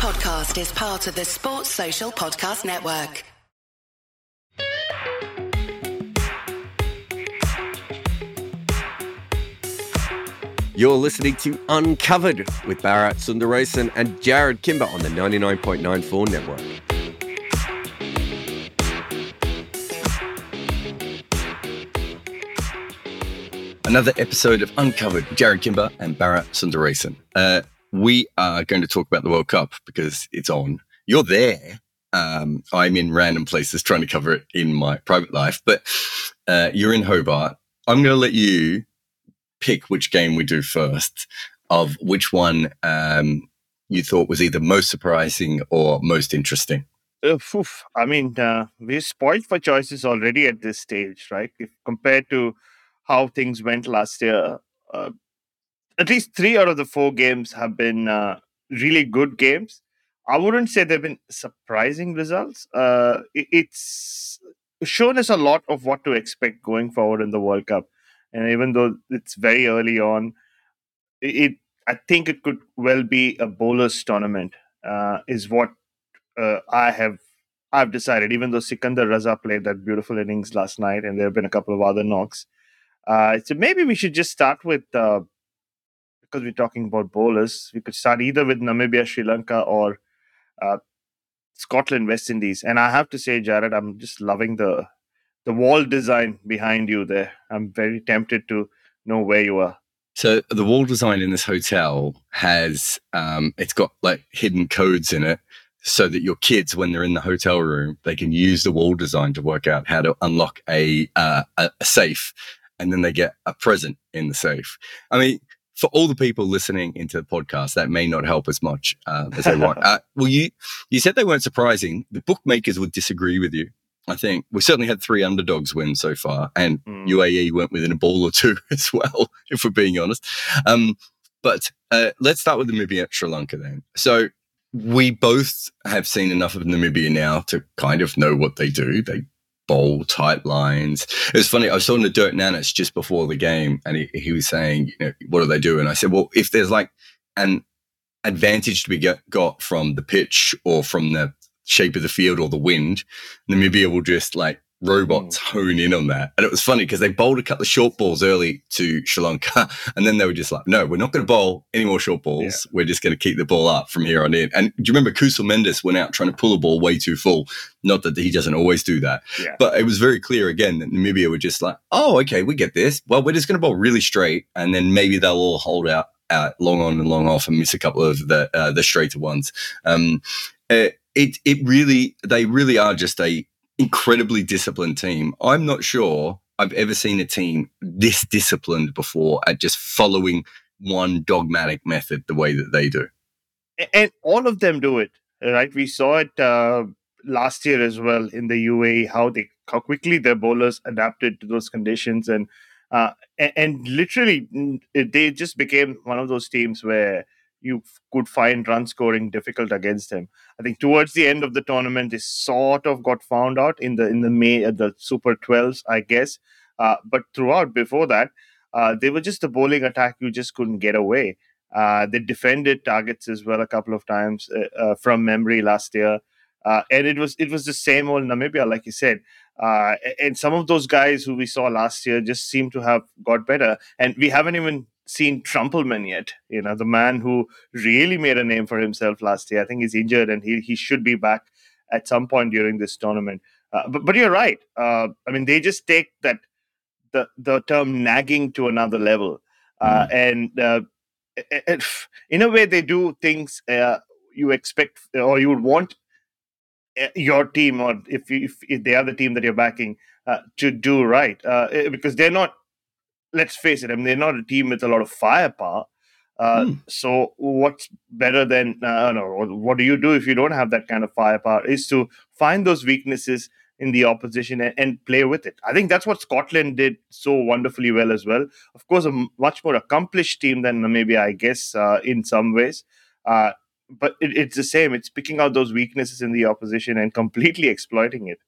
podcast is part of the Sports Social Podcast Network. You're listening to Uncovered with Bharat Sundaresan and Jarrod Kimber on the 99.94 network. Another episode of Uncovered with Jarrod Kimber and Bharat Sundaresan. Uh, we are going to talk about the World Cup because it's on. You're there. Um, I'm in random places trying to cover it in my private life, but uh, you're in Hobart. I'm going to let you pick which game we do first, of which one um, you thought was either most surprising or most interesting. Uh. I mean, uh, we're spoiled for choices already at this stage, right? If compared to how things went last year, uh, at least three out of the four games have been uh, really good games. I wouldn't say they've been surprising results. Uh, it, it's shown us a lot of what to expect going forward in the World Cup and even though it's very early on, it I think it could well be a bowlers tournament. Uh, is what uh, I have I've decided. Even though Sikandar Raza played that beautiful innings last night, and there have been a couple of other knocks, uh, so maybe we should just start with uh, because we're talking about bowlers. We could start either with Namibia, Sri Lanka, or uh, Scotland, West Indies. And I have to say, Jarrod, I'm just loving the the wall design behind you there. I'm very tempted to know where you are. So the wall design in this hotel has um, it's got like hidden codes in it so that your kids, when they're in the hotel room, they can use the wall design to work out how to unlock a, uh, a safe, and then they get a present in the safe. I mean, for all the people listening into the podcast, that may not help as much uh, as they want. Uh, well, you you said they weren't surprising. The bookmakers would disagree with you. I think we certainly had three underdogs win so far, and mm. UAE went within a ball or two as well, if we're being honest. Um, but uh, let's start with Namibia, Sri Lanka then. So we both have seen enough of Namibia now to kind of know what they do. They bowl tight lines. It was funny. I was talking to Dirk Nannes just before the game, and he, he was saying, you know, what do they do? And I said, well, if there's like an advantage to be get, got from the pitch or from the shape of the field or the wind, Namibia will just like robots mm. hone in on that. And it was funny because they bowled a couple of short balls early to Sri Lanka. And then they were just like, no, we're not going to bowl any more short balls. Yeah. We're just going to keep the ball up from here on in. And do you remember Kusal Mendis went out trying to pull a ball way too full? Not that he doesn't always do that. Yeah. But it was very clear again that Namibia were just like, oh, okay, we get this. Well, we're just going to bowl really straight. And then maybe they'll all hold out. Uh, long on and long off, and miss a couple of the uh, the straighter ones. Um, uh, it it really they really are just a incredibly disciplined team. I'm not sure I've ever seen a team this disciplined before at just following one dogmatic method the way that they do. And all of them do it, right? We saw it uh, last year as well in the UAE how they how quickly their bowlers adapted to those conditions and uh, and, and literally they just became one of those teams where you could find run scoring difficult against him. I think towards the end of the tournament, they sort of got found out in the in the May at the Super 12s, I guess. Uh, but throughout before that, uh, they were just a bowling attack you just couldn't get away. Uh, they defended targets as well a couple of times uh, uh, from memory last year, uh, and it was it was the same old Namibia, like you said. and some of those guys who we saw last year just seem to have got better, and we haven't even seen Trumpelmann yet. You know, the man who really made a name for himself last year. I think he's injured and he, he should be back at some point during this tournament. Uh, but but you're right. Uh, I mean, they just take that the the term nagging to another level, uh, mm. and uh, it, in a way, they do things uh, you expect or you would want uh, your team, or if, you, if, if they are the team that you're backing, to do right, because they're not let's face it, I mean, they're not a team with a lot of firepower. Uh, hmm. So, what's better than uh, know, what do you do if you don't have that kind of firepower? Is to find those weaknesses in the opposition and, and, play with it. I think that's what Scotland did so wonderfully well as well. Of course, a much more accomplished team than maybe I guess uh, in some ways. Uh, but it, it's the same. It's picking out those weaknesses in the opposition and completely exploiting it.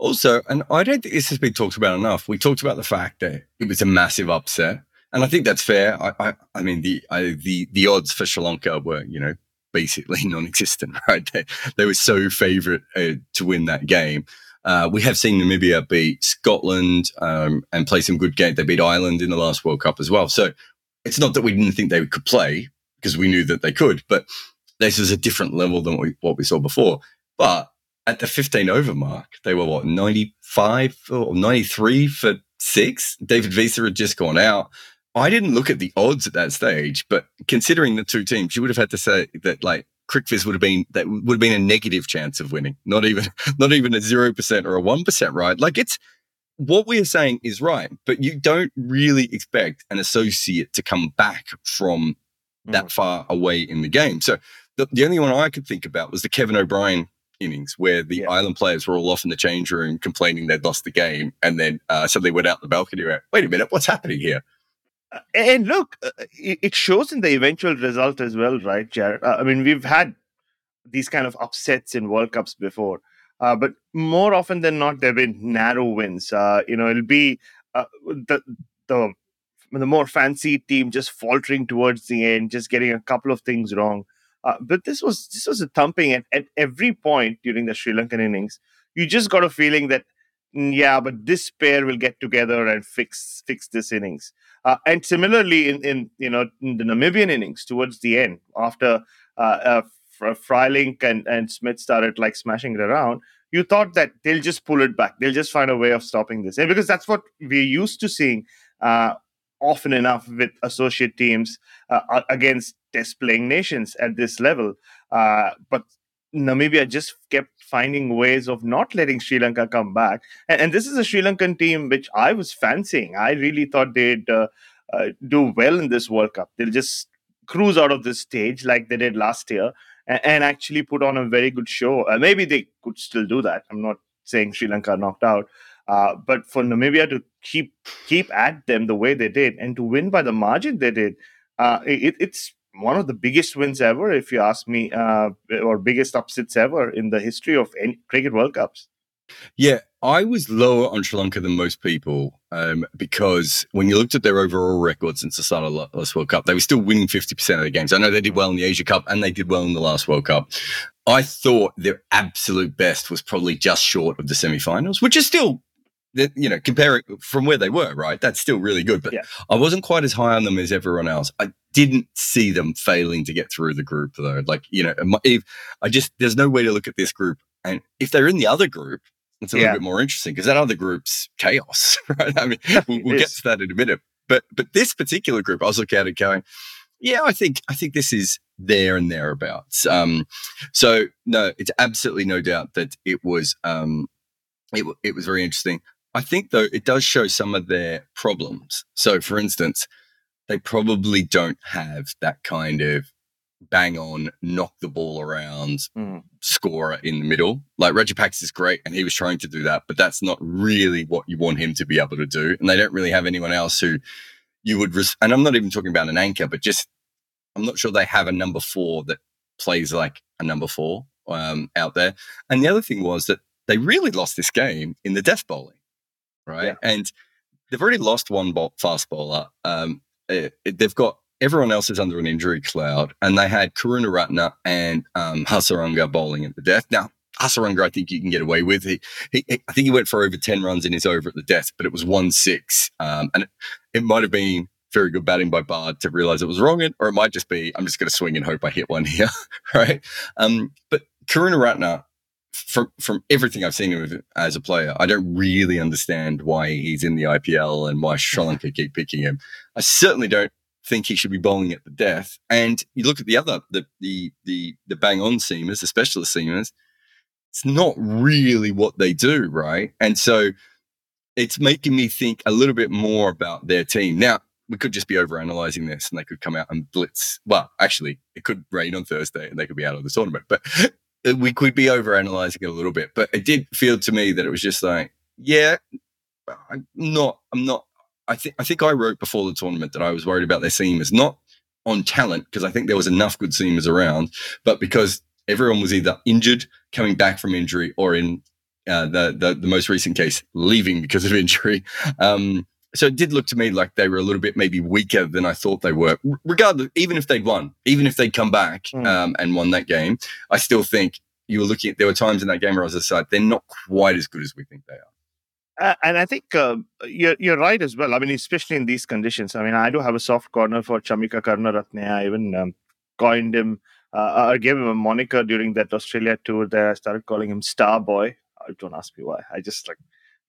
Also, and I don't think this has been talked about enough. We talked about the fact that it was a massive upset, and I think that's fair. I, I, I mean, the I, the the odds for Sri Lanka were, you know, basically non-existent, right? They, they were so favourite uh, to win that game. Uh, we have seen Namibia beat Scotland um, and play some good games. They beat Ireland in the last World Cup as well. So it's not that we didn't think they could play because we knew that they could, but this is a different level than what we, what we saw before. But at the 15 over mark, they were what, 95 or 93 for six? David Wiese had just gone out. I didn't look at the odds at that stage, but considering the two teams, you would have had to say that like CricViz would have been that would have been a negative chance of winning, not even not even a zero percent or a one percent right. Like it's what we are saying is right, but you don't really expect an associate to come back from that mm. far away in the game. So the, the only one I could think about was the Kevin O'Brien innings where the yeah. island players were all off in the change room complaining they'd lost the game and then uh, suddenly went out the balcony and went, wait a minute, what's happening here? and look, uh, it shows in the eventual result as well, right, Jarrod? Uh, I mean, we've had these kind of upsets in World Cups before, uh, but more often than not, there've been narrow wins. Uh, you know, it'll be uh, the the the more fancy team just faltering towards the end, just getting a couple of things wrong. Uh, but this was this was a thumping at, at every point during the Sri Lankan innings. You just got a feeling that Mm, yeah, but this pair will get together and fix fix this innings. Uh, and similarly, in, in you know in the Namibian innings towards the end, after uh, uh, Frylinck and and Smit started like smashing it around, you thought that they'll just pull it back. They'll just find a way of stopping this, and because that's what we're used to seeing uh, often enough with associate teams uh, against test playing nations at this level. Uh, but Namibia just kept finding ways of not letting Sri Lanka come back. And, and this is a Sri Lankan team which I was fancying. I really thought they'd uh, uh, do well in this World Cup. They'll just cruise out of this stage like they did last year and, and actually put on a very good show. Uh, maybe they could still do that. I'm not saying Sri Lanka knocked out. Uh, but for Namibia to keep keep at them the way they did and to win by the margin they did, uh, it, it's one of the biggest wins ever, if you ask me, uh, or biggest upsets ever in the history of any cricket World Cups. Yeah, I was lower on Sri Lanka than most people um, because when you looked at their overall record since the start of the last World Cup, they were still winning 50% of the games. I know they did well in the Asia Cup and they did well in the last World Cup. I thought their absolute best was probably just short of the semi-finals, which is still you know, comparing from where they were, right? That's still really good. But yeah. I wasn't quite as high on them as everyone else. I didn't see them failing to get through the group, though. Like, you know, if I just, there's no way to look at this group. And if they're in the other group, it's a yeah. little bit more interesting because that other group's chaos, right? I mean, we'll, we'll get to that in a minute. But, but this particular group, I was looking at it going, yeah, I think, I think this is there and thereabouts. Um, so no, it's absolutely no doubt that it was, um, it, it was very interesting. I think, though, it does show some of their problems. So, for instance, they probably don't have that kind of bang on, knock the ball around mm. scorer in the middle. Like Rajapaksa is great, and he was trying to do that, but that's not really what you want him to be able to do. And they don't really have anyone else who you would. Res- and I'm not even talking about an anchor, but just I'm not sure they have a number four that plays like a number four um, out there. And the other thing was that they really lost this game in the death bowling right? Yeah. And they've already lost one fast bowler. Um, it, it, they've got everyone else is under an injury cloud, and they had Karunaratne and um, Hasaranga bowling at the death. Now, Hasaranga, I think you can get away with. He, he, I think he went for over 10 runs in his over at the death, but it was 1 6. Um, and it, it might have been very good batting by Bard to realize it was wrong, or it might just be, I'm just going to swing and hope I hit one here, right? Um, but Karunaratne from from everything I've seen him as a player, I don't really understand why he's in the IPL and why Sri Lanka keep picking him. I certainly don't think he should be bowling at the death. And you look at the other the the the the bang on seamers, the specialist seamers. It's not really what they do, right? And so it's making me think a little bit more about their team. Now, we could just be overanalyzing this and they could come out and blitz. Well, actually, it could rain on Thursday and they could be out of the tournament. But we could be over analyzing it a little bit, but it did feel to me that it was just like, yeah, I'm not, I'm not, I think, I think I wrote before the tournament that I was worried about their seamers, not on talent, because I think there was enough good seamers around, but because everyone was either injured, coming back from injury, or in uh, the, the, the most recent case, leaving because of injury. Um, so it did look to me like they were a little bit maybe weaker than I thought they were. Regardless, even if they'd won, even if they'd come back mm. um, and won that game, I still think you were looking at. There were times in that game where I was aside, they're not quite as good as we think they are. Uh, and I think uh, you're you're right as well. I mean, especially in these conditions. I mean, I do have a soft corner for Chamika Karunaratne. I even um, coined him uh, I gave him a moniker during that Australia tour. There, I started calling him Star Boy. don't ask me why. I just like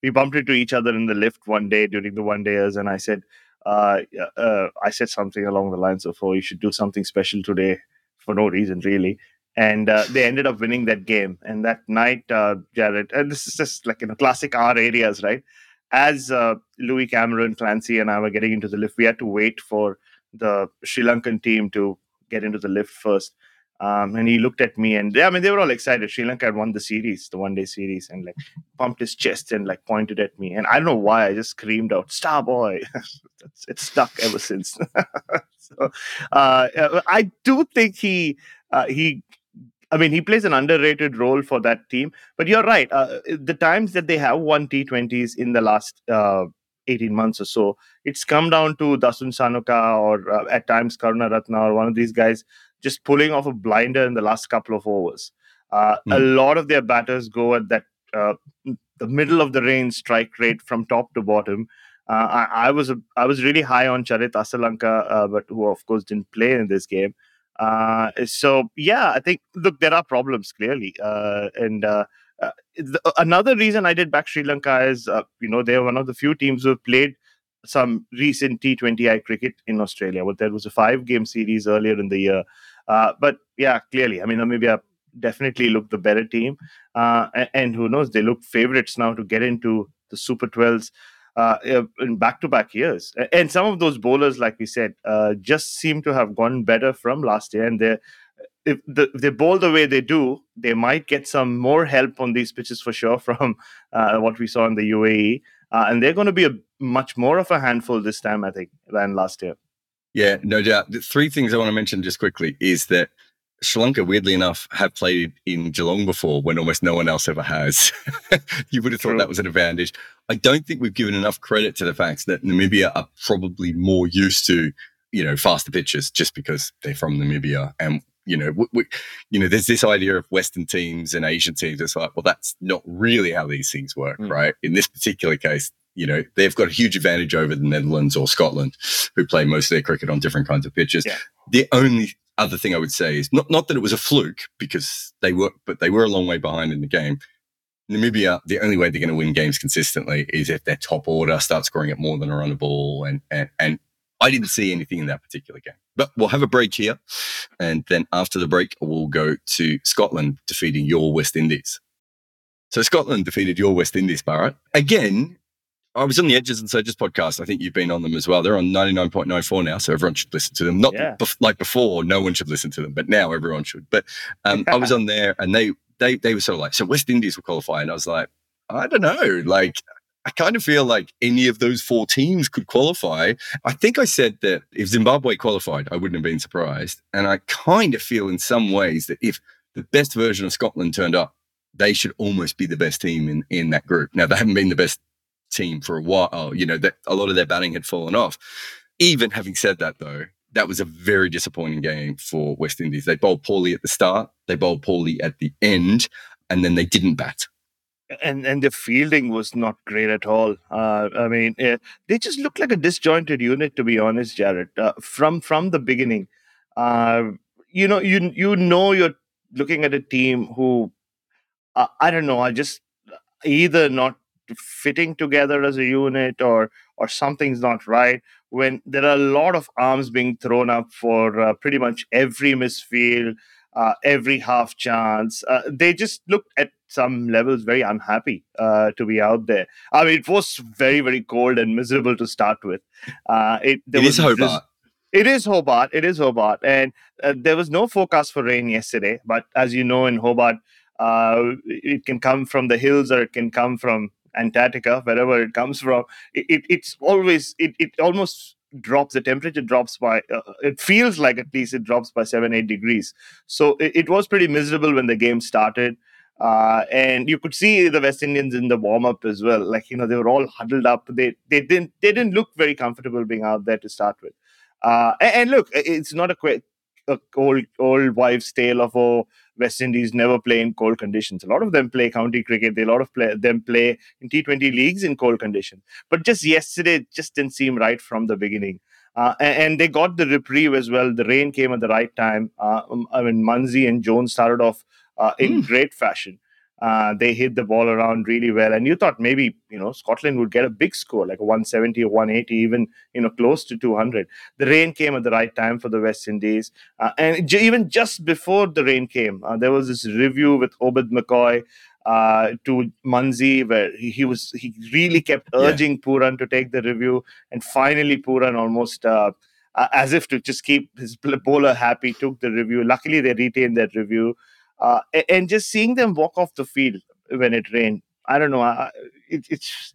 we bumped into each other in the lift one day during the one dayers, and I said, uh, uh, I said something along the lines of, "Oh, you should do something special today," for no reason really. And uh, they ended up winning that game. And that night, uh, Jarrod, and this is just like in a classic R areas, right? As uh, Louis Cameron, Clancy, and I were getting into the lift, we had to wait for the Sri Lankan team to get into the lift first. Um, and he looked at me and I mean they were all excited. Sri Lanka had won the series, the one day series, and like pumped his chest and like pointed at me. And I don't know why I just screamed out, Star boy. it's stuck ever since. so uh, I do think he uh, he I mean, he plays an underrated role for that team. But you're right. Uh, the times that they have won T20s in the last uh, 18 months or so, it's come down to Dasun Shanaka or uh, at times Karunaratne or one of these guys just pulling off a blinder in the last couple of overs. Uh, mm. A hmm. lot of their batters go at that uh, the middle of the range strike rate from top to bottom. Uh, I, I, was a, I was really high on Charit Asalanka, uh, but who of course didn't play in this game. Uh, so yeah, I think look there are problems clearly, uh, and the, another reason I did back Sri Lanka is you know they're one of the few teams who have played some recent T20I cricket in Australia. Well, there was a five game series earlier in the year uh, but yeah, clearly, I mean, Namibia definitely look the better team. Uh, and, and, who knows, they look favorites now to get into the Super 12s uh, in back to back years. And some of those bowlers, like we said, uh, just seem to have gone better from last year. And they if, the, if, they bowl the way they do, they might get some more help on these pitches for sure from uh, what we saw in the UAE. Uh, and they're going to be a much more of a handful this time, I think, than last year. Yeah, no doubt. The three things I want to mention just quickly is that Sri Lanka, weirdly enough, have played in Geelong before when almost no one else ever has. you would have thought that was an advantage. I don't think we've given enough credit to the fact that Namibia are probably more used to, you know, faster pitches just because they're from Namibia. And, you know, we, we, you know, there's this idea of Western teams and Asian teams. It's like, well, that's not really how these things work, mm. right? In this particular case, you know, they've got a huge advantage over the Netherlands or Scotland, who play most of their cricket on different kinds of pitches. Yeah. The only other thing I would say is not not that it was a fluke because they were, but they were a long way behind in the game. Namibia, the only way they're going to win games consistently is if their top order starts scoring at more than a run a ball, and and and I didn't see anything in that particular game. But we'll have a break here, and then after the break, we'll go to Scotland defeating your West Indies. So Scotland defeated your West Indies, Bharat. Again, I was on the Edges and Sedges podcast. I think you've been on them as well. They're on 99.94 now, so everyone should listen to them. Not yeah. bef- like before, no one should listen to them, but now everyone should. But um, I was on there and they, they, they were sort of like, so West Indies will qualify. And I was like, I don't know. Like, I kind of feel like any of those four teams could qualify. I think I said that if Zimbabwe qualified, I wouldn't have been surprised. And I kind of feel in some ways that if the best version of Scotland turned up, they should almost be the best team in, in that group. Now, they haven't been the best team for a while. You know, that a lot of their batting had fallen off. Even having said that, though, that was a very disappointing game for West Indies. They bowled poorly at the start, they bowled poorly at the end, and then they didn't bat. And and the fielding was not great at all. Uh, I mean, uh, they just looked like a disjointed unit, to be honest, Jarrod. Uh, from from the beginning, uh, you know, you you know, you're looking at a team who, uh, I don't know, I just either not fitting together as a unit or or something's not right when there are a lot of arms being thrown up for uh, pretty much every misfield uh, every half chance uh, they just looked at some levels very unhappy uh, to be out there i mean it was very very cold and miserable to start with uh, it, it is hobart it is Hobart. It is Hobart, and uh, there was no forecast for rain yesterday. But as you know, in Hobart, it can come from the hills or it can come from Antarctica, wherever it comes from, it, it it's always it, it almost drops the temperature drops by uh, it feels like at least it drops by seven eight degrees so it, it was pretty miserable when the game started Uh, and you could see the West Indians in the warm up as well. Like you know, they were all huddled up. They they didn't they didn't look very comfortable being out there to start with. Uh, and, and, look, it's not a, quick, a old old wives' tale of oh West Indies never play in cold conditions. A lot of them play county cricket. They, a lot of play, them play in T20 leagues in cold conditions. But just yesterday, it just didn't seem right from the beginning. Uh, and, and, they got the reprieve as well. The rain came at the right time. Uh, um, I mean, Munsey and Jones started off uh, in mm. great fashion. Uh, they hit the ball around really well, and you thought maybe you know Scotland would get a big score, like a 170 or 180, even you know close to 200. The rain came at the right time for the West Indies, uh, and j- even just before the rain came, uh, there was this review with Obed McCoy uh, to Munsey, where he, he, was he really kept urging yeah. Pooran to take the review, and finally Pooran almost uh, uh, as if to just keep his bowler happy took the review. Luckily, they retained that review, uh, and just seeing them walk off the field when it rained. I don't know. It, it's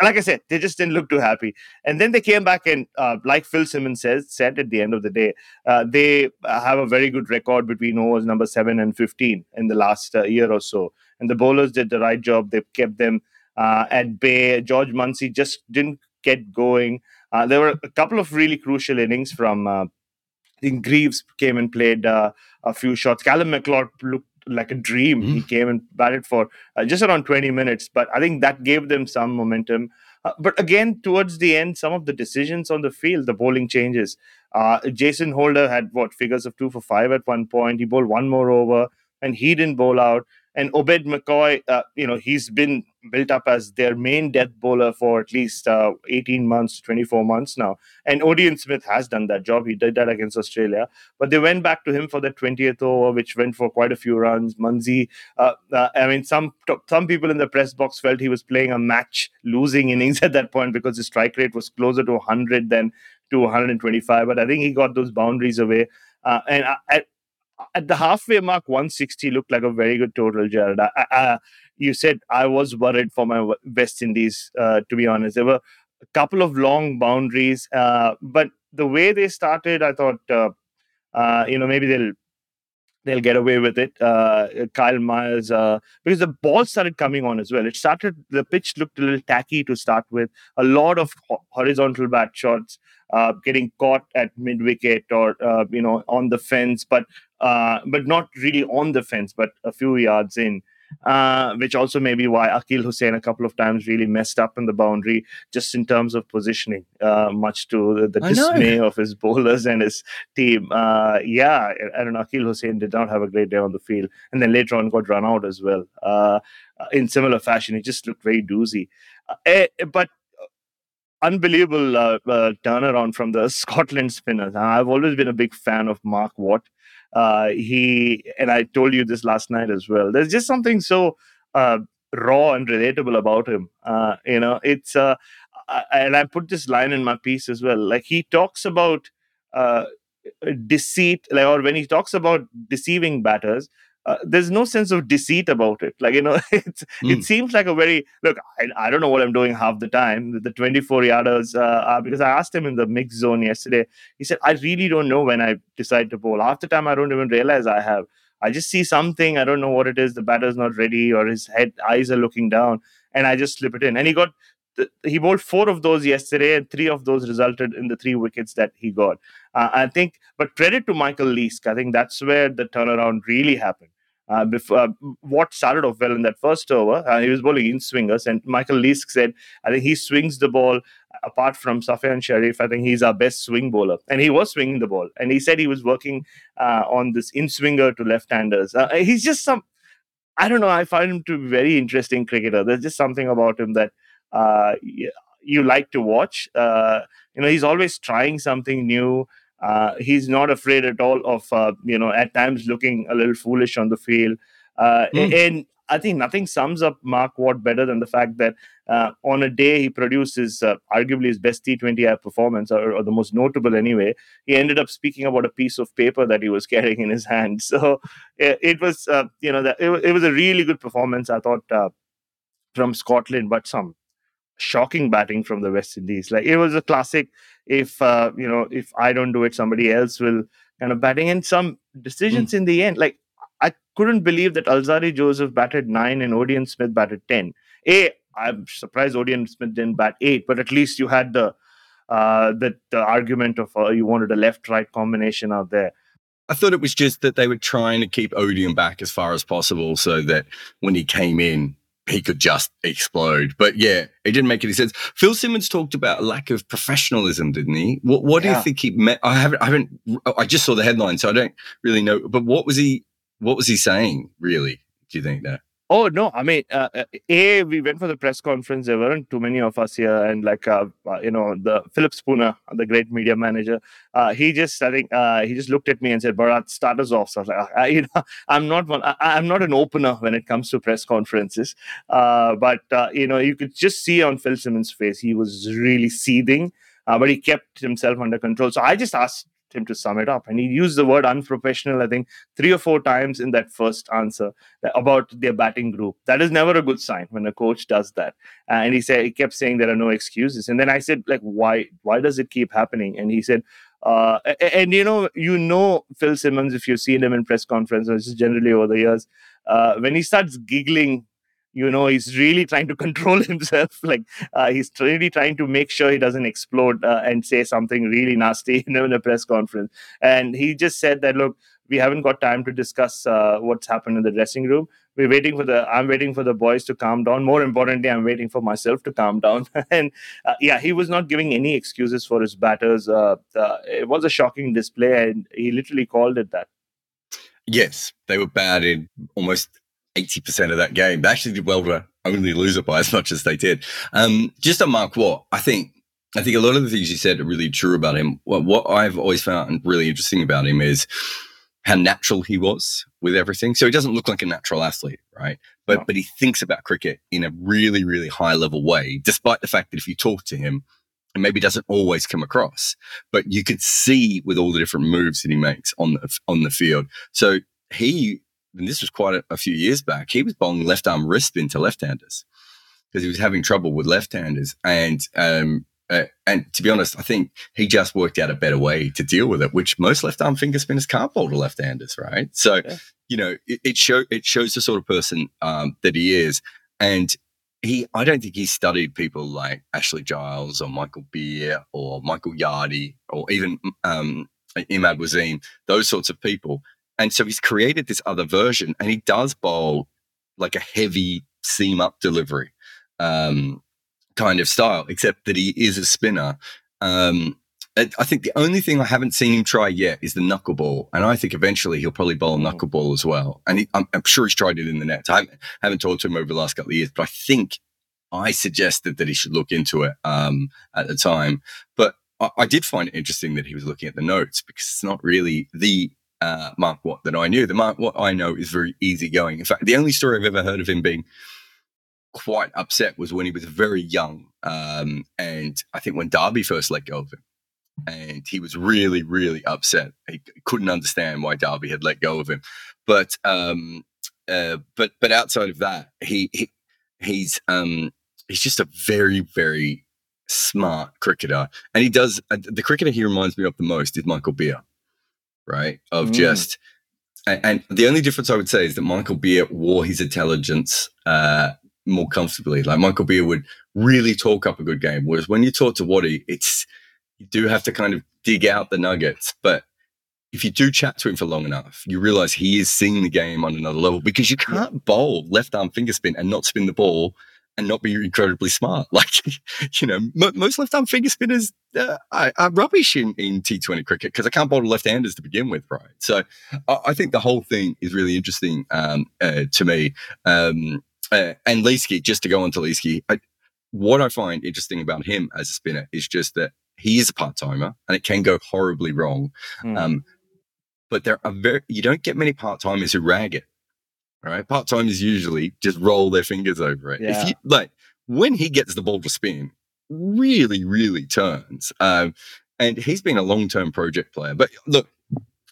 like I said, they just didn't look too happy. And then they came back and, uh, like Phil Simmons says, said at the end of the day, uh, they have a very good record between overs number seven and fifteen in the last uh, year or so and the bowlers did the right job. They kept them uh, at bay. George Munsey just didn't get going. Uh, there were a couple of really crucial innings from. I think Greaves came and played uh, a few shots. Calum MacLeod looked like a dream. Mm. He came and batted for uh, just around 20 minutes, but I think that gave them some momentum. Uh, but again, towards the end, some of the decisions on the field, the bowling changes. Uh, Jason Holder had what figures of two for five at one point. He bowled one more over, and he didn't bowl out. And Obed McCoy, uh, you know, he's been built up as their main death bowler for at least uh, 18 months, 24 months now. And Odean Smith has done that job. He did that against Australia. But they went back to him for the 20th over, which went for quite a few runs. Munsey, uh, uh, I mean, some some people in the press box felt he was playing a match losing innings at that point because his strike rate was closer to 100 than to 125. But I think he got those boundaries away. Uh, and I, at the halfway mark, 160 looked like a very good total, Jarrod. I, I, you said I was worried for my West Indies, uh, to be honest. There were a couple of long boundaries, uh, but the way they started, I thought, uh, uh you know, maybe they'll they'll get away with it. Uh, Kyle Mayers, uh, because the ball started coming on as well. It started, the pitch looked a little tacky to start with. A lot of horizontal bat shots, uh, getting caught at mid wicket or uh, you know on the fence, but uh, but not really on the fence, but a few yards in. Uh, which also may be why Akeal Hosein a couple of times really messed up in the boundary, just in terms of positioning, uh, much to the, the dismay of his bowlers and his team. Uh, yeah, I don't know. Akeal Hosein did not have a great day on the field, and then later on got run out as well. Uh, in similar fashion, he just looked very doozy. Eh, but unbelievable uh, uh, turnaround from the Scotland spinners. I've always been a big fan of Mark Watt. Uh, he and I told you this last night as well. There's just something so uh, raw and relatable about him. Uh, you know, it's uh, and I put this line in my piece as well. Like he talks about deceit, like or when he talks about deceiving batters, uh, there's no sense of deceit about it. Like you know, it's mm. it seems like a very look. I, I don't know what I'm doing half the time. The 24 yarders, uh, uh, because I asked him in the mix zone yesterday. He said I really don't know when I decide to bowl. Half the time I don't even realize I have. I just see something. I don't know what it is. The batter's not ready, or his head eyes are looking down, and I just slip it in. And he got he bowled four of those yesterday, and three of those resulted in the three wickets that he got. Uh, I think, but credit to Michael Leask. I think that's where the turnaround really happened. Uh, before, uh, started off well in that first over. Uh, he was bowling in swingers, and Michael Leask said, I think he swings the ball apart from Safyaan Sharif. I think he's our best swing bowler. And he was swinging the ball. And he said he was working uh, on this in swinger to left handers. Uh, he's just some, I don't know, I find him to be very interesting cricketer. There's just something about him that uh, you like to watch. you know, he's always trying something new. Uh, he's not afraid at all of uh, you know at times looking a little foolish on the field, uh, mm. and I think nothing sums up Mark Watt better than the fact that uh, on a day he produces uh, arguably his best T20I performance, or, or, the most notable anyway. He ended up speaking about a piece of paper that he was carrying in his hand. So it, it was, uh, you know, that it, it, was a really good performance. I thought from Scotland, but some shocking batting from the West Indies. Like it was a classic. If uh, you know, if I don't do it, somebody else will kind of batting. And some decisions mm. in the end, like I couldn't believe that Alzarri Joseph batted nine and Odean Smith batted 10. A, I'm surprised Odean Smith didn't bat eight, but at least you had the uh, the, the argument of uh, you wanted a left right combination out there. I thought it was just that they were trying to keep Odean back as far as possible so that when he came in, he could just explode. But yeah, it didn't make any sense. Phil Simmons talked about lack of professionalism, didn't he? What, what yeah. do you think he meant? I haven't, I haven't, I just saw the headline, so I don't really know. But what was he, what was he saying, really? Do you think that? Oh no! I mean, uh, uh, a we went for the press conference. There weren't too many of us here, and like uh, uh, you know, the Philip Spooner, the great media manager, uh, he just I think uh, he just looked at me and said, "Bharat, start us off." So I was like, I, you know, I'm not one. I, am not an opener when it comes to press conferences, but you know, you could just see on Phil Simmons' face he was really seething, but he kept himself under control. So I just asked him to sum it up. And he used the word unprofessional, I think, three or four times in that first answer about their batting group. That is never a good sign when a coach does that. And he said he kept saying there are no excuses. And then I said, like, why? Why does it keep happening? And he said, uh, and you know, you know Phil Simmons if you've seen him in press conferences, generally over the years, uh, when he starts giggling you know he's really trying to control himself. Like uh, he's really trying to make sure he doesn't explode uh, and say something really nasty in a press conference. And he just said that look we haven't got time to discuss uh, what's happened in the dressing room. We're waiting for the i'm waiting for the boys to calm down. More importantly i'm waiting for myself to calm down. And uh, yeah he was not giving any excuses for his batters uh, uh, it was a shocking display and he literally called it that. Yes they were bad in almost 80% of that game. They actually did well to only lose it by as much as they did. Um, just on Mark Watt, I think I think a lot of the things you said are really true about him. What, what I've always found really interesting about him is how natural he was with everything. So he doesn't look like a natural athlete, right? But no. but he thinks about cricket in a really really high level way, despite the fact that if you talk to him, it maybe doesn't always come across. But you can see with all the different moves that he makes on the on the field. So he and this was quite a, a few years back, he was bowling left arm wrist spin to left handers because he was having trouble with left handers. And, um, uh, and to be honest, I think he just worked out a better way to deal with it, which most left arm finger spinners can't bowl to left handers, right? So, yeah. you know, it, it, show, it shows the sort of person um, that he is. And he, I don't think he studied people like Ashley Giles or Michael Beer or Michael Yardy or even um, Imad Wasim, those sorts of people. And so he's created this other version and he does bowl like a heavy seam up delivery um, kind of style, except that he is a spinner. Um, I think the only thing I haven't seen him try yet is the knuckleball, and I think eventually he'll probably bowl a mm. knuckleball as well. And he, I'm, I'm, sure he's tried it in the net. I haven't, haven't, talked to him over the last couple of years, but I think I suggested that he should look into it um, at the time. But I, I, did find it interesting that he was looking at the notes because it's not really the uh, Mark Watt that I knew. The Mark Watt I know is very easygoing. In fact, the only story I've ever heard of him being quite upset was when he was very young. Um, and I think when Derby first let go of him, and he was really, really upset. He couldn't understand why Derby had let go of him. But um, uh, but but outside of that, he, he he's um, he's just a very, very smart cricketer, and he does uh, the cricketer he reminds me of the most is Michael Beer right? Of mm. just, and, and, the only difference I would say is that Michael Beer wore his intelligence uh, more comfortably. Like Michael Beer would really talk up a good game, whereas when you talk to Waddy, it's you do have to kind of dig out the nuggets, but if you do chat to him for long enough, you realize he is seeing the game on another level because you can't bowl left arm finger spin and not spin the ball and not be incredibly smart. Like, you know, m- most left arm finger spinners uh, are, are, rubbish in, in T20 cricket because I can't bowl left handers to begin with, right? So I, I, think the whole thing is really interesting um, uh, to me. Um, uh, and Leeski, just to go on to Leeski, I, what I find interesting about him as a spinner is just that he is a part timer and it can go horribly wrong. Mm. Um, but there are very, you don't get many part timers who rag it right? Part timers usually just roll their fingers over it. Yeah. If you like when he gets the ball to spin, really, really turns. Um, and he's been a long term project player. But look,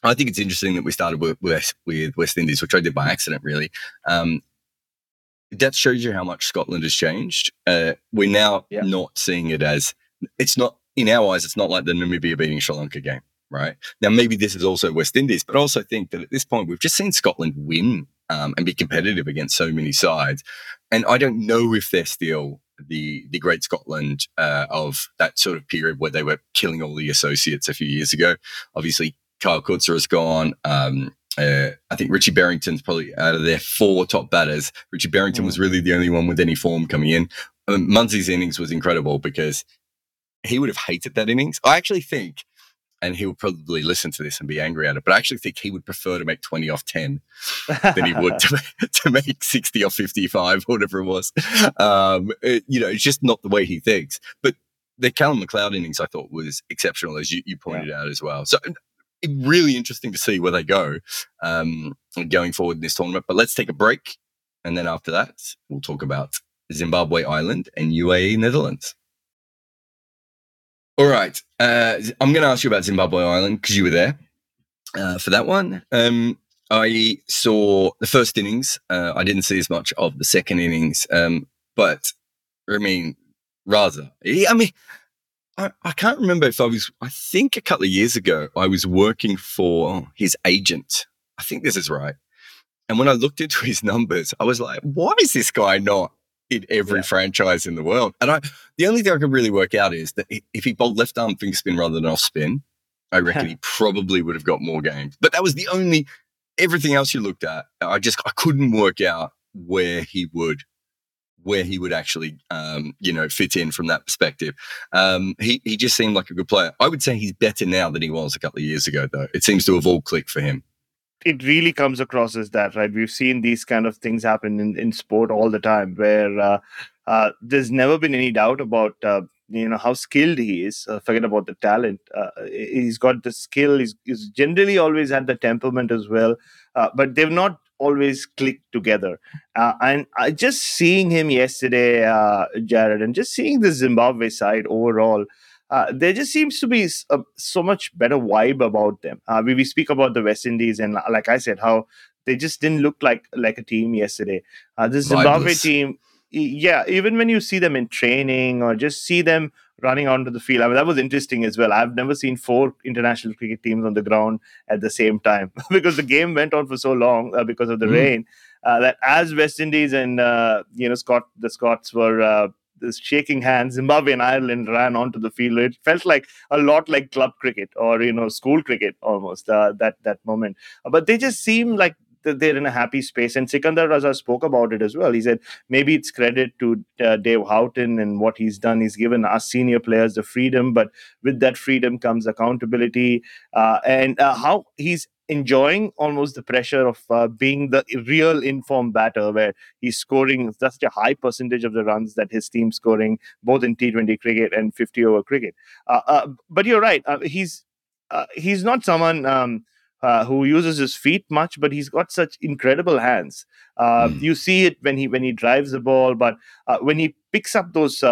I think it's interesting that we started with West, with West Indies, which I did by accident, really. Um, that shows you how much Scotland has changed. Uh, we're now not seeing it as it's not in our eyes. It's not like the Namibia beating Sri Lanka game, right? Now, maybe this is also West Indies, but I also think that at this point, we've just seen Scotland win um, and be competitive against so many sides. And I don't know if they're still the the great Scotland uh, of that sort of period where they were killing all the associates a few years ago. Obviously, Kyle Coetzer has gone. Um, uh, I think Richie Barrington's probably out of their four top batters. Richie Barrington mm. was really the only one with any form coming in. Um, Munsey's innings was incredible because he would have hated that innings. I actually think, and he will probably listen to this and be angry at it, but I actually think he would prefer to make 20 off 10 than he would to, to make 60 off 55, whatever it was. Um, it, you know, it's just not the way he thinks. But the Calum MacLeod innings, I thought, was exceptional, as you, you pointed yeah. out as well. So really interesting to see where they go um, going forward in this tournament. But let's take a break. And then after that, we'll talk about Zimbabwe Ireland and UAE Netherlands. All right. Uh, I'm going to ask you about Zimbabwe Ireland because you were there uh, for that one. Um, I saw the first innings. Uh, I didn't see as much of the second innings. Um, but I mean, rather, I mean, I, I can't remember if I was, I think a couple of years ago, I was working for his agent. I think this is right. And when I looked into his numbers, I was like, why is this guy not in every yeah. franchise in the world? And I, the only thing I could really work out is that if he bowled left arm finger spin rather than off spin, I reckon he probably would have got more games. But that was the only, everything else you looked at, I just, I couldn't work out where he would where he would actually, um, you know, fit in from that perspective. Um, he he just seemed like a good player. I would say he's better now than he was a couple of years ago, though. It seems to have all clicked for him. It really comes across as that, right? We've seen these kind of things happen in, in sport all the time, where uh, uh, there's never been any doubt about uh, you know how skilled he is. Uh, forget about the talent. Uh, he's got the skill. He's, he's, generally always had the temperament as well. Uh, but they've not always clicked together. And just seeing him yesterday, Jarrod, and just seeing the Zimbabwe side overall, uh, there just seems to be a, so much better vibe about them. Uh, we, we speak about the West Indies, and like I said, how they just didn't look like like a team yesterday. Uh, the Zimbabwe team, yeah, even when you see them in training or just see them running onto the field. I mean, that was interesting as well. I've never seen four international cricket teams on the ground at the same time because the game went on for so long uh, because of the mm. rain. Uh, that as West Indies and uh, you know Scott, the Scots were uh, shaking hands. Zimbabwe and Ireland ran onto the field. It felt like a lot like club cricket or you know school cricket almost uh, that that moment. but they just seem like they're in a happy space. And Sikandar Raza spoke about it as well. He said maybe it's credit to uh, Dave Houghton and what he's done. He's given us senior players the freedom, but with that freedom comes accountability uh, and uh, how he's enjoying almost the pressure of uh, being the real informed batter where he's scoring such a high percentage of the runs that his team's scoring both in T20 cricket and 50 over cricket. Uh, uh, but you're right. Uh, he's uh, he's not someone um, uh, who uses his feet much, but he's got such incredible hands. Uh, mm. You see it when he when he drives the ball, but uh, when he picks up those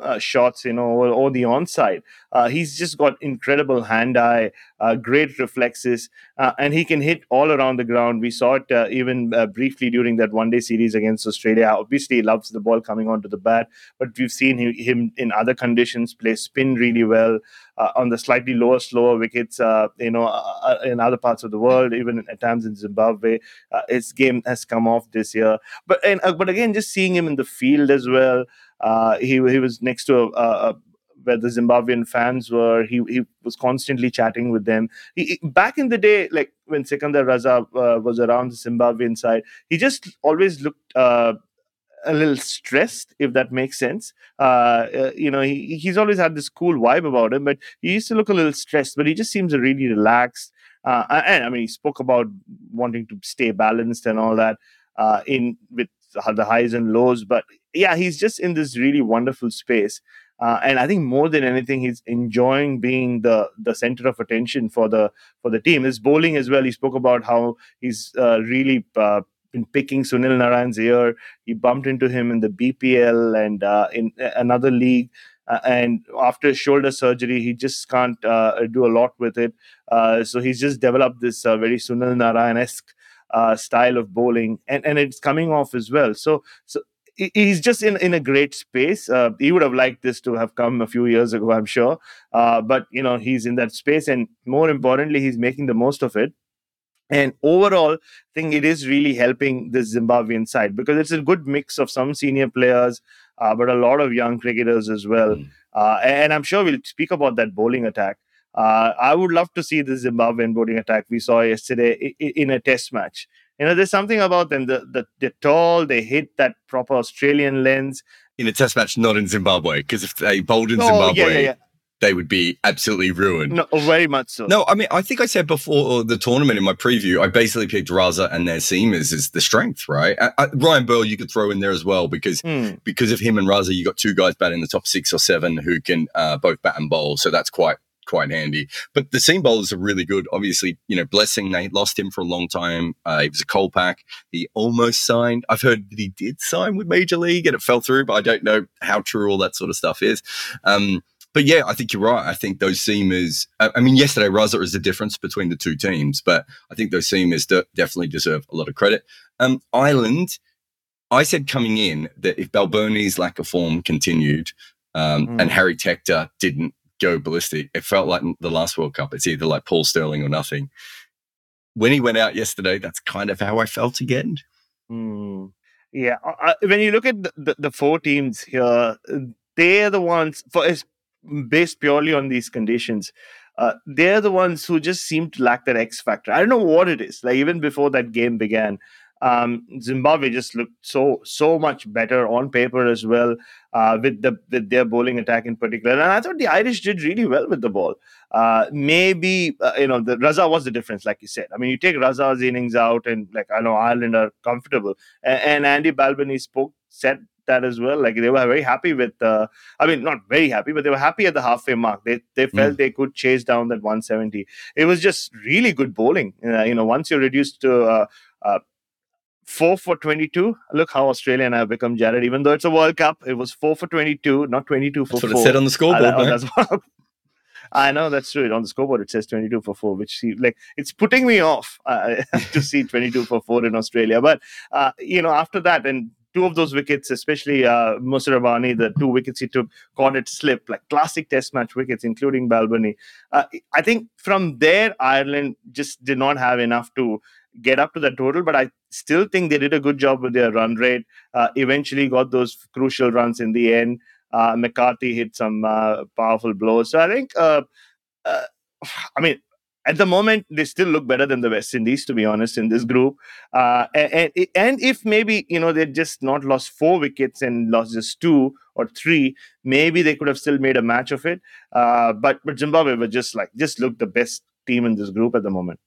uh, shots, you know, or, or the onside. Uh, he's just got incredible hand eye, uh, great reflexes, uh, and he can hit all around the ground. We saw it uh, even briefly during that one day series against Australia. Obviously, he loves the ball coming onto the bat, but we've seen him, him in other conditions play spin really well. on the slightly lower, slower wickets, you know, in other parts of the world, even at times in Zimbabwe, his game has come off this year. But and but again, just seeing him in the field as well, uh, he he was next to a, a, where the Zimbabwean fans were. He he was constantly chatting with them. He, back in the day, like when Sikandar Raza uh, was around the Zimbabwean side, he just always looked. Uh, a little stressed, if that makes sense. Uh, uh, you know, he, he's always had this cool vibe about him, but he used to look a little stressed. But he just seems really relaxed. Uh, and I mean, he spoke about wanting to stay balanced and all that uh, in with the highs and lows. But yeah, he's just in this really wonderful space. Uh, and I think more than anything, he's enjoying being the the center of attention for the for the team. His bowling as well. He spoke about how he's uh, really uh, been picking Sunil Narine's ear. He bumped into him in the BPL and uh, in another league. Uh, and after shoulder surgery, he just can't uh, do a lot with it. so he's just developed this very Sunil Narine esque style of bowling, and and it's coming off as well. So so he's just in, in a great space. Uh, he would have liked this to have come a few years ago, I'm sure. Uh, but you know, he's in that space, and more importantly, he's making the most of it. And overall, I think it is really helping the Zimbabwean side because it's a good mix of some senior players, uh, but a lot of young cricketers as well. Mm. and I'm sure we'll speak about that bowling attack. Uh, I would love to see the Zimbabwean bowling attack we saw yesterday in a test match. You know, there's something about them. The, the, they're tall, they hit that proper Australian lens. In a test match, not in Zimbabwe, because if they bowled in oh, Zimbabwe, yeah, yeah, yeah. they would be absolutely ruined. No, very much so. No, I mean, I think I said before the tournament in my preview, I basically picked Raza and their seamers as the strength, right? I, I, Ryan Burl, you could throw in there as well because mm. because of him and Raza, you got two guys batting in the top six or seven who can uh, both bat and bowl. So that's quite quite handy. But the seam bowlers are really good. Obviously, you know, Blessing, they lost him for a long time. Uh, he was a Kolpak. He almost signed. I've heard that he did sign with Major League and it fell through, but I don't know how true all that sort of stuff is. Um, but yeah, I think you're right. I think those seamers. I mean, yesterday Raza is the difference between the two teams, but I think those seamers de- definitely deserve a lot of credit. Um, Ireland, I said coming in that if Balbirnie's lack of form continued um, mm. and Harry Tector didn't go ballistic. It felt like the last World Cup. It's either like Paul Stirling or nothing. When he went out yesterday, that's kind of how I felt again. Mm. Yeah, I, when you look at the, the, the, four teams here, they're the ones for based purely on these conditions. Uh, they're the ones who just seem to lack that X factor. I don't know what it is. Like even before that game began, um, Zimbabwe just looked so so much better on paper as well uh, with the with their bowling attack in particular. And I thought the Irish did really well with the ball. Uh, maybe uh, you know the Raza was the difference, like you said. I mean, you take Raza's innings out, and like I know Ireland are comfortable, and, and Andy Balbirnie spoke said that as well. Like they were very happy with. Uh, I mean, not very happy, but they were happy at the halfway mark. They they felt mm. they could chase down that 170. It was just really good bowling. Uh, you know, once you're reduced to uh, uh, four for 22. Look how Australian I have become, Jarrod. Even though it's a World Cup, it was four for 22, not 22 for that's four. what it said on the scoreboard. I, I know that's true. On the scoreboard, it says 22 for four, which see, like it's putting me off uh, to see 22 for four in Australia. But uh, you know, after that, and two of those wickets, especially uh, Musa the two wickets he took, caught it slip, like classic Test match wickets, including Balbirnie. Uh, I think from there, Ireland just did not have enough to get up to that total, but I still think they did a good job with their run rate. Uh, eventually got those crucial runs in the end. Uh, McCarthy hit some uh, powerful blows. So I think, uh, uh, I mean, at the moment they still look better than the West Indies, to be honest, in this group. Uh, and and if maybe you know they just not lost four wickets and lost just two or three, maybe they could have still made a match of it. but but Zimbabwe were just like just look the best team in this group at the moment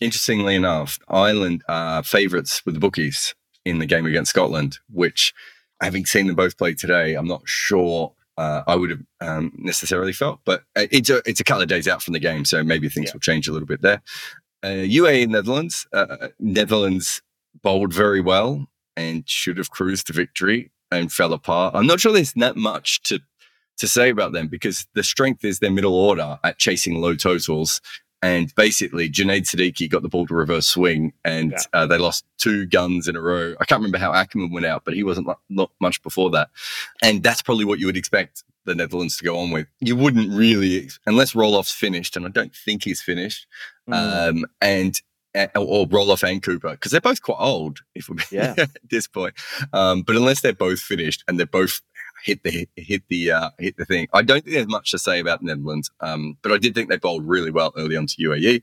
interestingly enough, Ireland are favourites with the bookies in the game against Scotland, which, having seen them both play today, I'm not sure uh, I would have um, necessarily felt. But uh, it's a it's a couple of days out from the game, so maybe things yeah. will change a little bit there. Uh, UAE Netherlands, uh, Netherlands bowled very well and should have cruised to victory and fell apart. I'm not sure there's that much to to say about them because the strength is their middle order at chasing low totals and basically, Junaid Siddiqui got the ball to reverse swing, and yeah. uh, they lost two guns in a row. I can't remember how Ackermann went out, but he wasn't not much before that. And that's probably what you would expect the Netherlands to go on with. You wouldn't really, unless Roelof's finished, and I don't think he's finished, mm. um, and uh, or Roloff and Cooper, because they're both quite old, if we're yeah. at this point. Um, but unless they're both finished and they're both hit the hit the uh, hit the thing. I don't think there's much to say about the Netherlands, um, but I did think they bowled really well early on to UAE.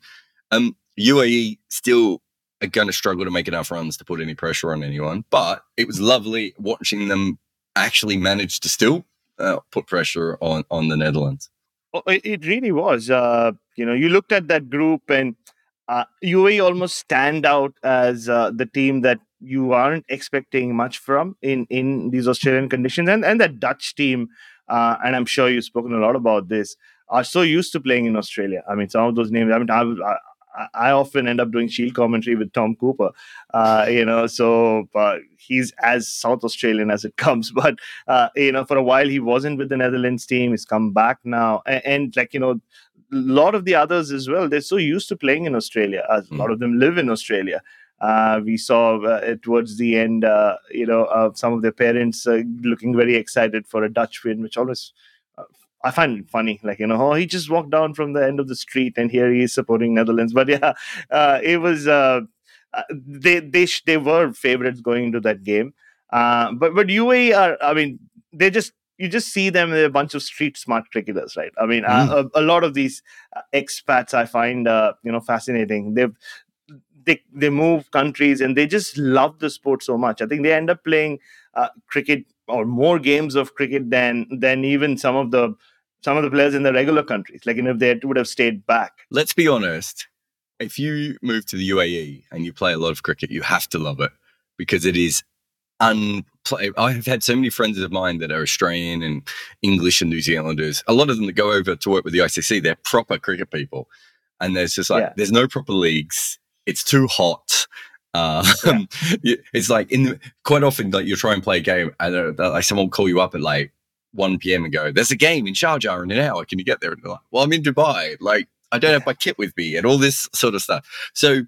Um, UAE still are going to struggle to make enough runs to put any pressure on anyone, but it was lovely watching them actually manage to still uh, put pressure on on the Netherlands. Oh, it really was. Uh, you know, you looked at that group and uh, UAE almost stand out as uh, the team that you aren't expecting much from in in these Australian conditions, and and that Dutch team, uh, and I'm sure you've spoken a lot about this, are so used to playing in Australia. I mean, some of those names. I mean, I, I, often end up doing Shield commentary with Tom Cooper, uh, you know, so uh, he's as South Australian as it comes. But, uh, you know, for a while he wasn't with the Netherlands team. He's come back now. And, and like, you know, a lot of the others as well, they're so used to playing in Australia. A lot mm. of them live in Australia. Uh, we saw uh, towards the end, uh, you know, uh, some of their parents uh, looking very excited for a Dutch win, which always uh, I find it funny. Like you know, oh, he just walked down from the end of the street, and here he is supporting Netherlands. But yeah, it was they they sh- they were favorites going into that game. but but UAE are, I mean, they just you just see them a bunch of street smart cricketers, right? I mean, mm. a, a, lot of these expats I find uh, you know fascinating. They've they they move countries and they just love the sport so much. I think they end up playing uh, cricket or more games of cricket than than even some of the some of the players in the regular countries. Like you know, if they would have stayed back. Let's be honest. If you move to the UAE and you play a lot of cricket, you have to love it because it is unplay. I have had so many friends of mine that are Australian and English and New Zealanders. A lot of them that go over to work with the ICC, they're proper cricket people. And there's just like, yeah. there's no proper leagues it's too hot. Uh, yeah. it's like in the, quite often like you try and play a game and uh, like someone will call you up at like 1 p.m. and go, "There's a game in Sharjah in an hour. Can you get there?" And they're like, "Well, I'm in Dubai. Like I don't have my kit with me and all this sort of stuff." So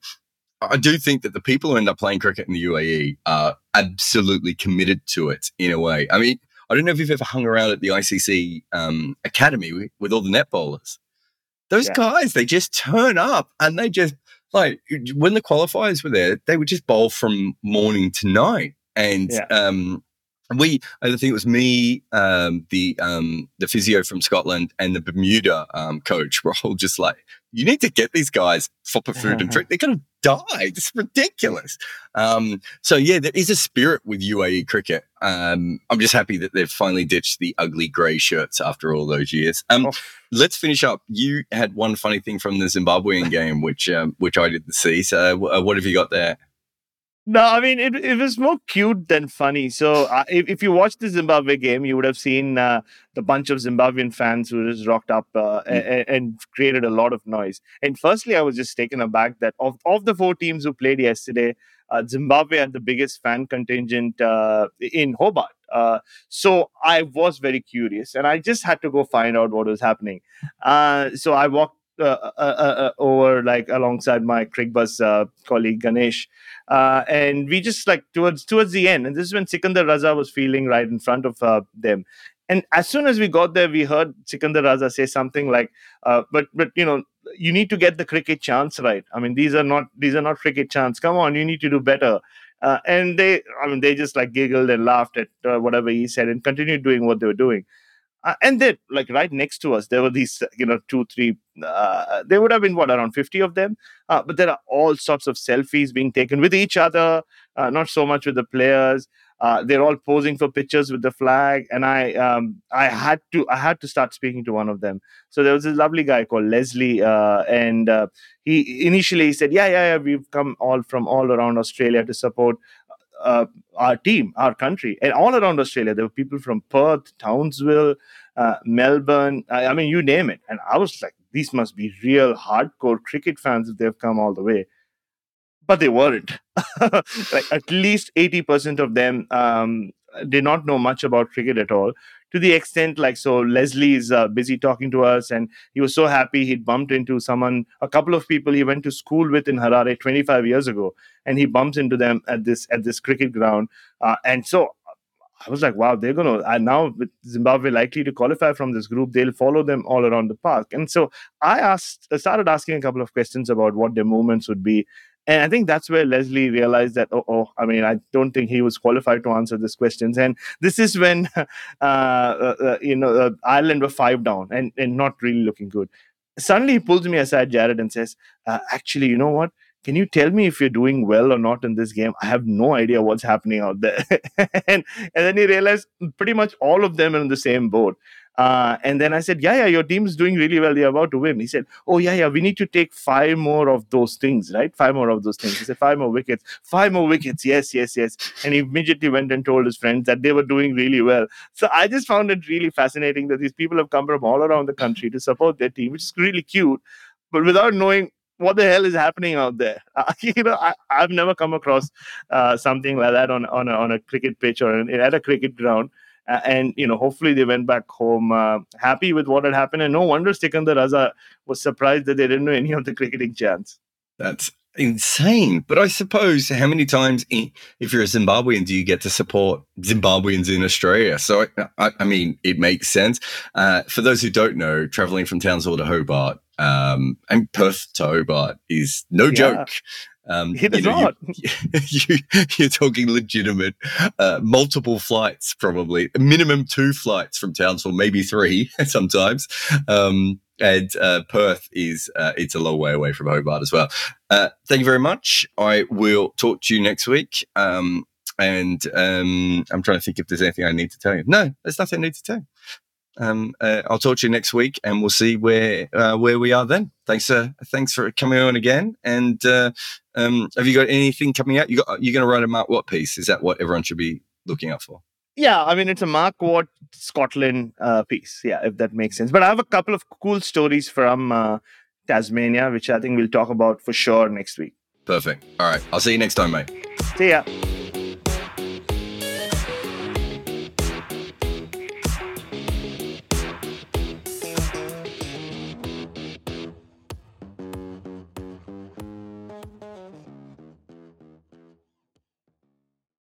I do think that the people who end up playing cricket in the UAE are absolutely committed to it in a way. I mean, I don't know if you've ever hung around at the ICC um, academy with, with, all the net bowlers. Those yeah. guys, they just turn up and they just like when the qualifiers were there, they would just bowl from morning to night. And yeah. um, we, I think it was me, um, the um, the physio from Scotland, and the Bermuda um, coach were all just like, "You need to get these guys proper food and drink. They're going to die. It's ridiculous." Um, so yeah, there is a spirit with UAE cricket. Um, I'm just happy that they've finally ditched the ugly grey shirts after all those years. Um, oh. Let's finish up. You had one funny thing from the Zimbabwean game, which which I didn't see. So uh, what have you got there? No, I mean it, it was more cute than funny. So uh, if, if you watched the Zimbabwe game, you would have seen uh, the bunch of Zimbabwean fans who just rocked up uh, mm. and, and, created a lot of noise. And firstly, I was just taken aback that of, of the four teams who played yesterday, uh, Zimbabwe had the biggest fan contingent uh, in Hobart. Uh, so I was very curious, and I just had to go find out what was happening. so I walked uh, uh, uh, uh, over like alongside my uh, colleague Ganesh, uh, and we just like towards towards the end, and this is when Sikandar Raza was feeling right in front of them. And as soon as we got there, we heard Sikandar Raza say something like, "But but you know, you need to get the cricket chants right. I mean, these are not these are not cricket chants. Come on, you need to do better." Uh, and they, I mean, they just like giggled and laughed at uh, whatever he said and continued doing what they were doing uh, and then like right next to us there were these you know two three uh, there would have been what around 50 of them. Uh, but there are all sorts of selfies being taken with each other uh, not so much with the players. Uh, they're all posing for pictures with the flag and i um, i had to i had to start speaking to one of them. So there was this lovely guy called leslie uh, and he initially he said yeah yeah yeah we've come all from all around australia to support uh, our team, our country, and all around Australia. There were people from Perth, Townsville, uh, Melbourne. I, I, mean, you name it. And I was like, these must be real hardcore cricket fans if they've come all the way. But they weren't. like at least eighty percent of them um, did not know much about cricket at all to the extent like so leslie is uh, busy talking to us and he was so happy he'd bumped into someone a couple of people he went to school with in harare 25 years ago and he bumps into them at this at this cricket ground uh, and so I was like, wow, they're going to, now with Zimbabwe likely to qualify from this group, they'll follow them all around the park. And so I asked, I started asking a couple of questions about what their movements would be. And I think that's where Leslie realized that, oh, oh, I mean, I don't think he was qualified to answer these questions. And this is when, uh, uh, uh, you know, uh, Ireland were five down and, and not really looking good. Suddenly he pulls me aside, Jarrod, and says, uh, actually, you know what? Can you tell me if you're doing well or not in this game? I have no idea what's happening out there. and, and then he realized pretty much all of them are in the same boat. Uh, and then I said, yeah, yeah, your team is doing really well. They're about to win. He said, oh, yeah, yeah, we need to take five more of those things, right? Five more of those things. He said, five more wickets. Five more wickets. Yes, yes, yes. And he immediately went and told his friends that they were doing really well. So I just found it really fascinating that these people have come from all around the country to support their team, which is really cute, but without knowing what the hell is happening out there? Uh, you know, I, have never come across uh, something like that on on a, on a cricket pitch or at a cricket ground. And you know, hopefully they went back home uh, happy with what had happened. And no wonder Sikandar Raza was surprised that they didn't know any of the cricketing chants. That's insane. But I suppose how many times, in, if you're a Zimbabwean, do you get to support Zimbabweans in Australia? So, I, I mean, it makes sense. Uh, for those who don't know, traveling from Townsville to Hobart um, and Perth to Hobart is no yeah. joke. Um, it is not. You, are talking legitimate, uh, multiple flights, probably minimum two flights from Townsville, maybe three sometimes. Um, and uh, Perth is uh, it's a long way away from Hobart as well. Uh, thank you very much. I will talk to you next week. Um, and um, I'm trying to think if there's anything I need to tell you. No, there's nothing I need to tell. You. Um, uh, I'll talk to you next week, and we'll see where uh, where we are then. Thanks, uh, thanks for coming on again. And uh, um, have you got anything coming out? You got you're going to write a Mark Watt piece? Is that what everyone should be looking out for? Yeah, I mean it's a Mark Watt Scotland uh, piece. Yeah, if that makes sense. But I have a couple of cool stories from uh, Tasmania, which I think we'll talk about for sure next week. Perfect. All right. I'll see you next time, mate. See ya.